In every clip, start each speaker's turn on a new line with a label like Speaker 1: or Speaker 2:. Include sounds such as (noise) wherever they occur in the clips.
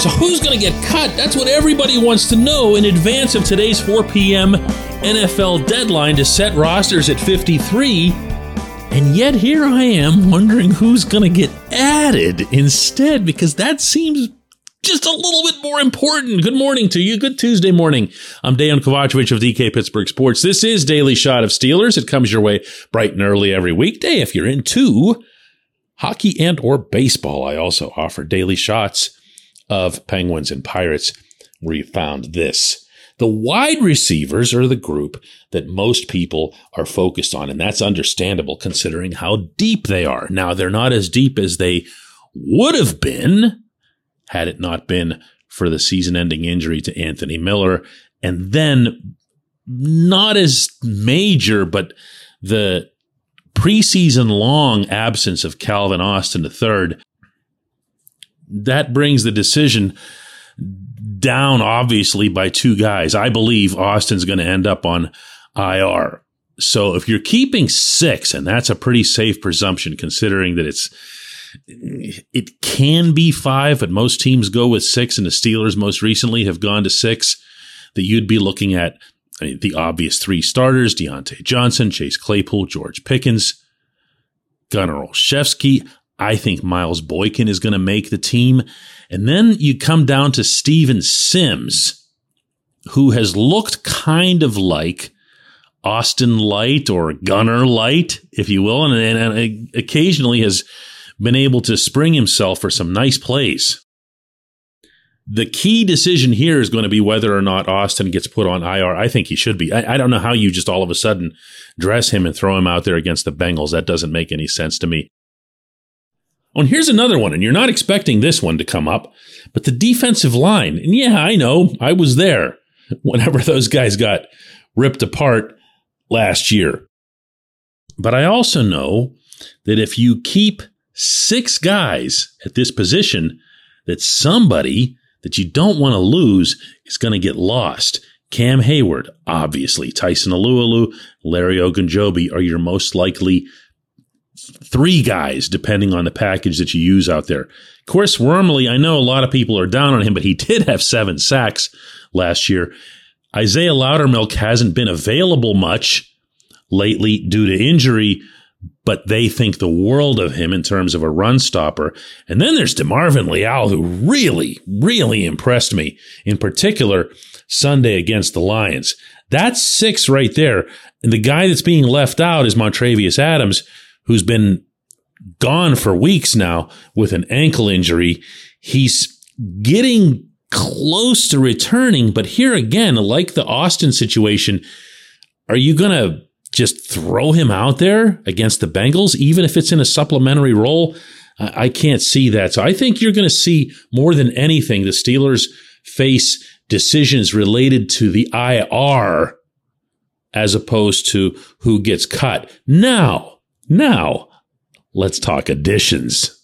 Speaker 1: So who's going to get cut? That's what everybody wants to know in advance of today's 4 p.m. NFL deadline to set rosters at 53. And yet here I am wondering who's going to get added instead because that seems just a little bit more important. Good morning to you. Good Tuesday morning. I'm Dan Kovacevic of DK Pittsburgh Sports. This is Daily Shot of Steelers. It comes your way bright and early every weekday if you're into hockey and or baseball. I also offer daily shots of Penguins and Pirates where found this. The wide receivers are the group that most people are focused on, and that's understandable considering how deep they are. Now, they're not as deep as they would have been had it not been for the season ending injury to Anthony Miller, and then not as major, but the preseason long absence of Calvin Austin III that brings the decision down, obviously, by two guys. I believe Austin's going to end up on IR. So if you're keeping six, and that's a pretty safe presumption considering that it's it can be five, but most teams go with six, and the Steelers most recently have gone to six. That you'd be looking at I mean, the obvious three starters: Diontae Johnson, Chase Claypool, George Pickens, Gunner Olszewski. I think Miles Boykin is going to make the team. And then you come down to Steven Sims, who has looked kind of like Austin Light or Gunner Light, if you will, and, and, and occasionally has been able to spring himself for some nice plays. The key decision here is going to be whether or not Austin gets put on IR. I think he should be. I, I, don't know how you just all of a sudden dress him and throw him out there against the Bengals. That doesn't make any sense to me. Oh, and here's another one, and you're not expecting this one to come up, but the defensive line. And yeah, I know, I was there (laughs) whenever those guys got ripped apart last year. But I also know that if you keep six guys at this position, that somebody that you don't want to lose is going to get lost. Cam Heyward, obviously, Tyson Alualu, Larry Ogunjobi are your most likely three guys, depending on the package that you use out there. Chris Wormley, I know a lot of people are down on him, but he did have seven sacks last year. Isaiah Loudermilk hasn't been available much lately due to injury, but they think the world of him in terms of a run stopper. And then there's DeMarvin Leal, who really, really impressed me, in particular Sunday against the Lions. That's six right there. And the guy that's being left out is Montravius Adams, who's been gone for weeks now with an ankle injury. He's getting close to returning, but here again, like the Austin situation, are you going to just throw him out there against the Bengals, even if it's in a supplementary role? I can't see that. So I think you're going to see more than anything the Steelers face decisions related to the IR as opposed to who gets cut. Now, now, let's talk additions.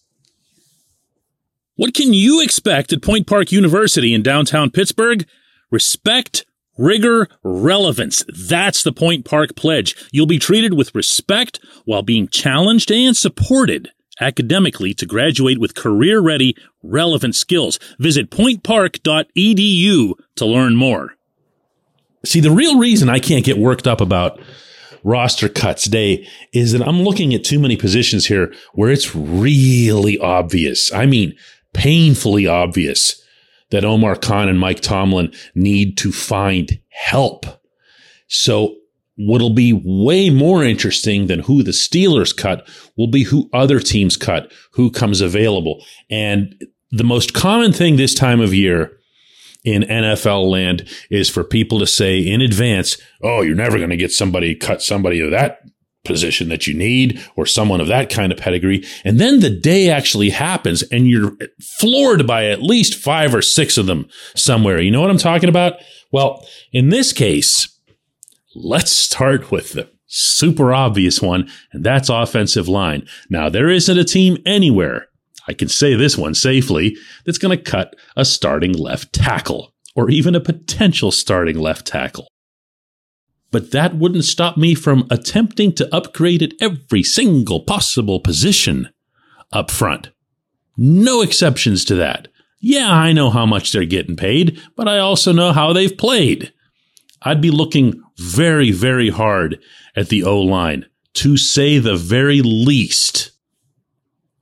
Speaker 1: What can you expect at Point Park University in downtown Pittsburgh? Respect, rigor, relevance. That's the Point Park pledge. You'll be treated with respect while being challenged and supported academically to graduate with career ready, relevant skills. Visit pointpark.edu to learn more. See, the real reason I can't get worked up about roster cuts day is that I'm looking at too many positions here where it's really obvious. I mean, painfully obvious that Omar Khan and Mike Tomlin need to find help. So what'll be way more interesting than who the Steelers cut will be who other teams cut, who comes available. And the most common thing this time of year in NFL land is for people to say in advance, Oh, you're never going to get somebody cut somebody of that position that you need or someone of that kind of pedigree. And then the day actually happens and you're floored by at least five or six of them somewhere. You know what I'm talking about? Well, in this case, let's start with the super obvious one, and that's offensive line. Now, there isn't a team anywhere, I can say this one safely, that's going to cut a starting left tackle or even a potential starting left tackle. But that wouldn't stop me from attempting to upgrade at every single possible position up front. No exceptions to that. Yeah, I know how much they're getting paid, but I also know how they've played. I'd be looking very, very hard at the O line to say the very least.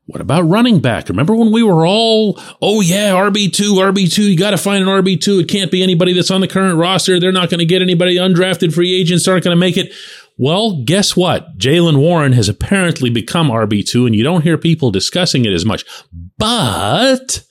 Speaker 1: What about running back? Remember when we were all, oh yeah, RB2, RB2, you got to find an RB2. It can't be anybody that's on the current roster. They're not going to get anybody undrafted free agents aren't going to make it. Well, guess what? Jaylen Warren has apparently become RB2 and you don't hear people discussing it as much. But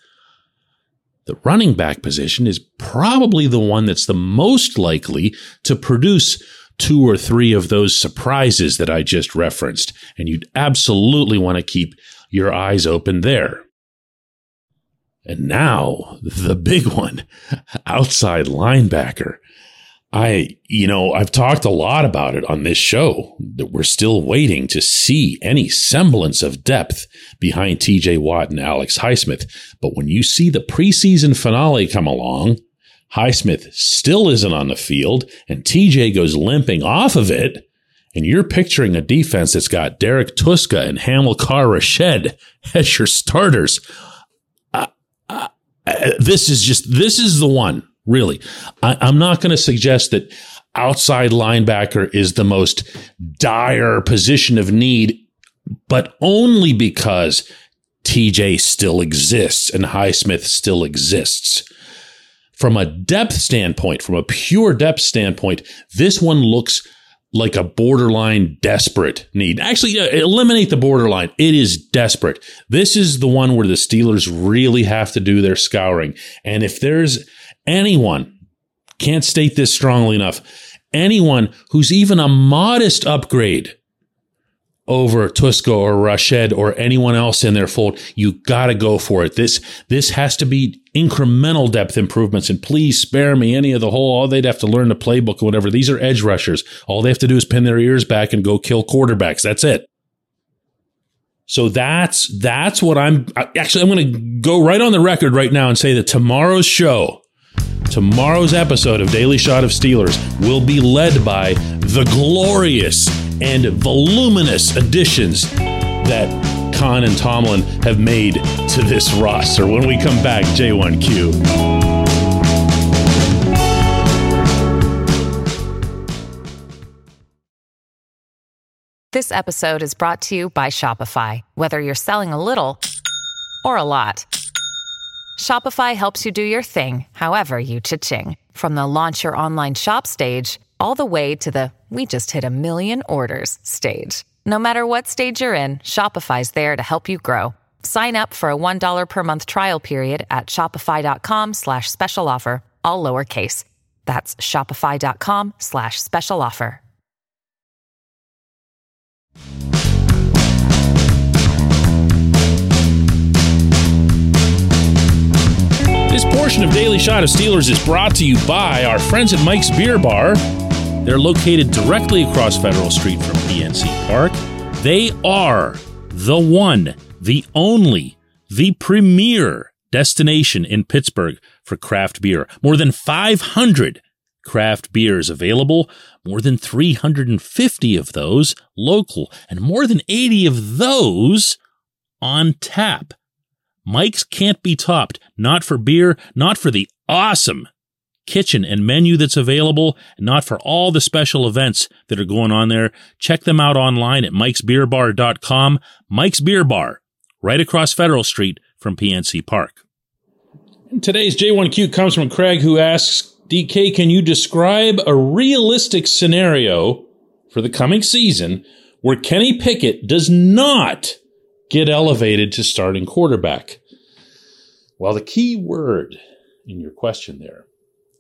Speaker 1: the running back position is probably the one that's the most likely to produce two or three of those surprises that I just referenced. And you'd absolutely want to keep your eyes open there. And now the big one, outside linebacker. I, you know, I've talked a lot about it on this show that we're still waiting to see any semblance of depth behind TJ Watt and Alex Highsmith. But when you see the preseason finale come along, Highsmith still isn't on the field and TJ goes limping off of it. And you're picturing a defense that's got Derek Tuszka and Hamilcar Rashed (laughs) as your starters. This is just, this is the one really. I, I'm not going to suggest that outside linebacker is the most dire position of need, but only because TJ still exists and Highsmith still exists. From a depth standpoint, from a pure depth standpoint, this one looks like a borderline desperate need. Actually, eliminate the borderline. It is desperate. This is the one where the Steelers really have to do their scouring. And if there's anyone, can't state this strongly enough, anyone who's even a modest upgrade over Tuszka or Rashed or anyone else in their fold, you got to go for it. This this has to be incremental depth improvements. And please spare me any of the whole. All they'd have to learn the playbook or whatever. These are edge rushers. All they have to do is pin their ears back and go kill quarterbacks. That's it. So that's that's what I'm actually. I'm going to go right on the record right now and say that tomorrow's show Tomorrow's episode of Daily Shot of Steelers will be led by the glorious and voluminous additions that Khan and Tomlin have made to this roster. When we come back, J1Q.
Speaker 2: This episode is brought to you by Shopify. Whether you're selling a little or a lot. Shopify helps you do your thing, however you cha-ching. From the launch your online shop stage, all the way to the we just hit a million orders stage. No matter what stage you're in, Shopify's there to help you grow. Sign up for a $1 per month trial period at shopify.com slash special offer, all lowercase. That's shopify.com slash special offer.
Speaker 1: This portion of Daily Shot of Steelers is brought to you by our friends at Mike's Beer Bar. They're located directly across Federal Street from PNC Park. They are the one, the only, the premier destination in Pittsburgh for craft beer. More than 500 craft beers available, more than 350 of those local, and more than 80 of those on tap. Mike's can't be topped, not for beer, not for the awesome kitchen and menu that's available, not for all the special events that are going on there. Check them out online at mikesbeerbar.com. Mike's Beer Bar, right across Federal Street from PNC Park. Today's J1Q comes from Craig, who asks, DK, can you describe a realistic scenario for the coming season where Kenny Pickett does not get elevated to starting quarterback? Well, the key word in your question there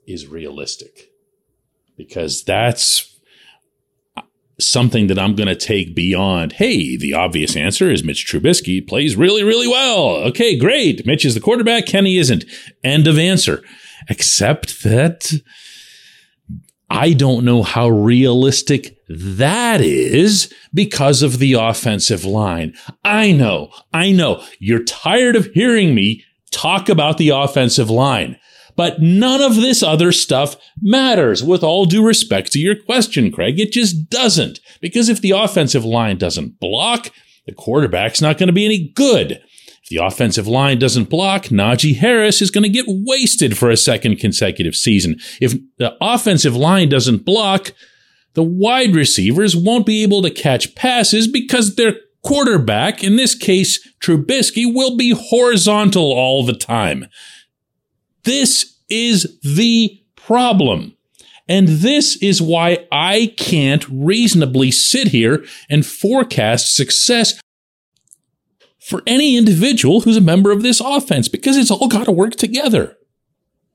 Speaker 1: is realistic because that's something that I'm going to take beyond, hey, the obvious answer is Mitch Trubisky plays really, really well. Okay, great. Mitch is the quarterback. Kenny isn't. End of answer. Except that I don't know how realistic that is because of the offensive line. I know, I know you're tired of hearing me talk about the offensive line. But none of this other stuff matters with all due respect to your question, Craig. It just doesn't. Because if the offensive line doesn't block, the quarterback's not going to be any good. If the offensive line doesn't block, Najee Harris is going to get wasted for a second consecutive season. If the offensive line doesn't block, the wide receivers won't be able to catch passes because their quarterback, in this case Trubisky, will be horizontal all the time. This is the problem. And this is why I can't reasonably sit here and forecast success for any individual who's a member of this offense because it's all got to work together.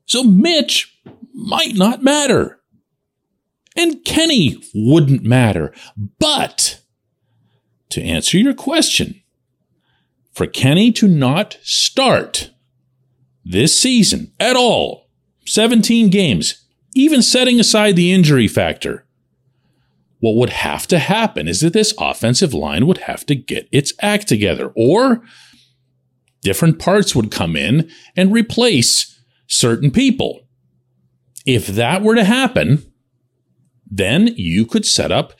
Speaker 1: So Mitch might not matter. And Kenny wouldn't matter. But to answer your question, for Kenny to not start this season at all, 17 games, even setting aside the injury factor, what would have to happen is that this offensive line would have to get its act together, or different parts would come in and replace certain people. If that were to happen, then you could set up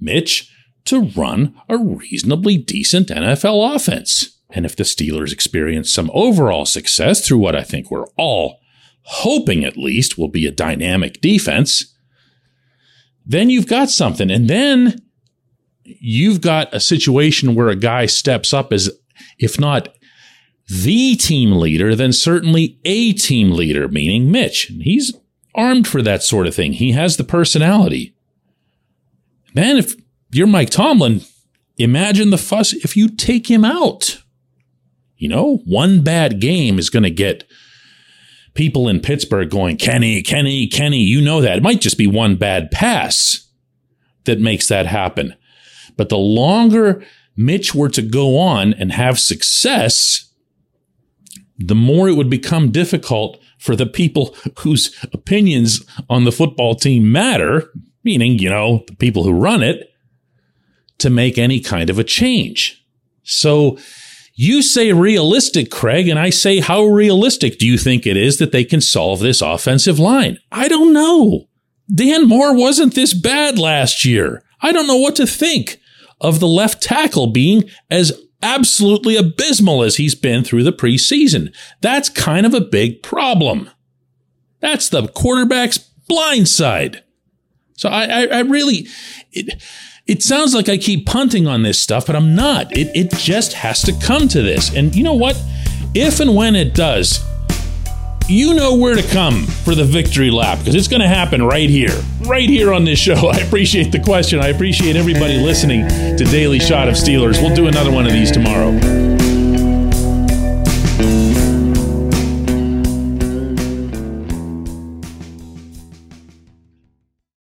Speaker 1: Mitch to run a reasonably decent NFL offense. And if the Steelers experience some overall success through what I think we're all hoping at least will be a dynamic defense, then you've got something. And then you've got a situation where a guy steps up as, if not the team leader, then certainly a team leader, meaning Mitch. And he's armed for that sort of thing. He has the personality. Man, if you're Mike Tomlin, imagine the fuss if you take him out. You know, one bad game is going to get people in Pittsburgh going, Kenny, Kenny, Kenny. You know that. It might just be one bad pass that makes that happen. But the longer Mitch were to go on and have success, the more it would become difficult for the people whose opinions on the football team matter, meaning, you know, the people who run it, to make any kind of a change. So you say realistic, Craig, and I say, how realistic do you think it is that they can solve this offensive line? I don't know. Dan Moore wasn't this bad last year. I don't know what to think of the left tackle being as absolutely abysmal as he's been through the preseason. That's kind of a big problem. That's the quarterback's blind side. So I, I, I really, it, it sounds like I keep punting on this stuff, but I'm not. It, it just has to come to this. And you know what? If and when it does, you know where to come for the victory lap because it's going to happen right here, right here on this show. (laughs) I appreciate the question. I appreciate everybody listening to Daily Shot of Steelers. We'll do another one of these tomorrow.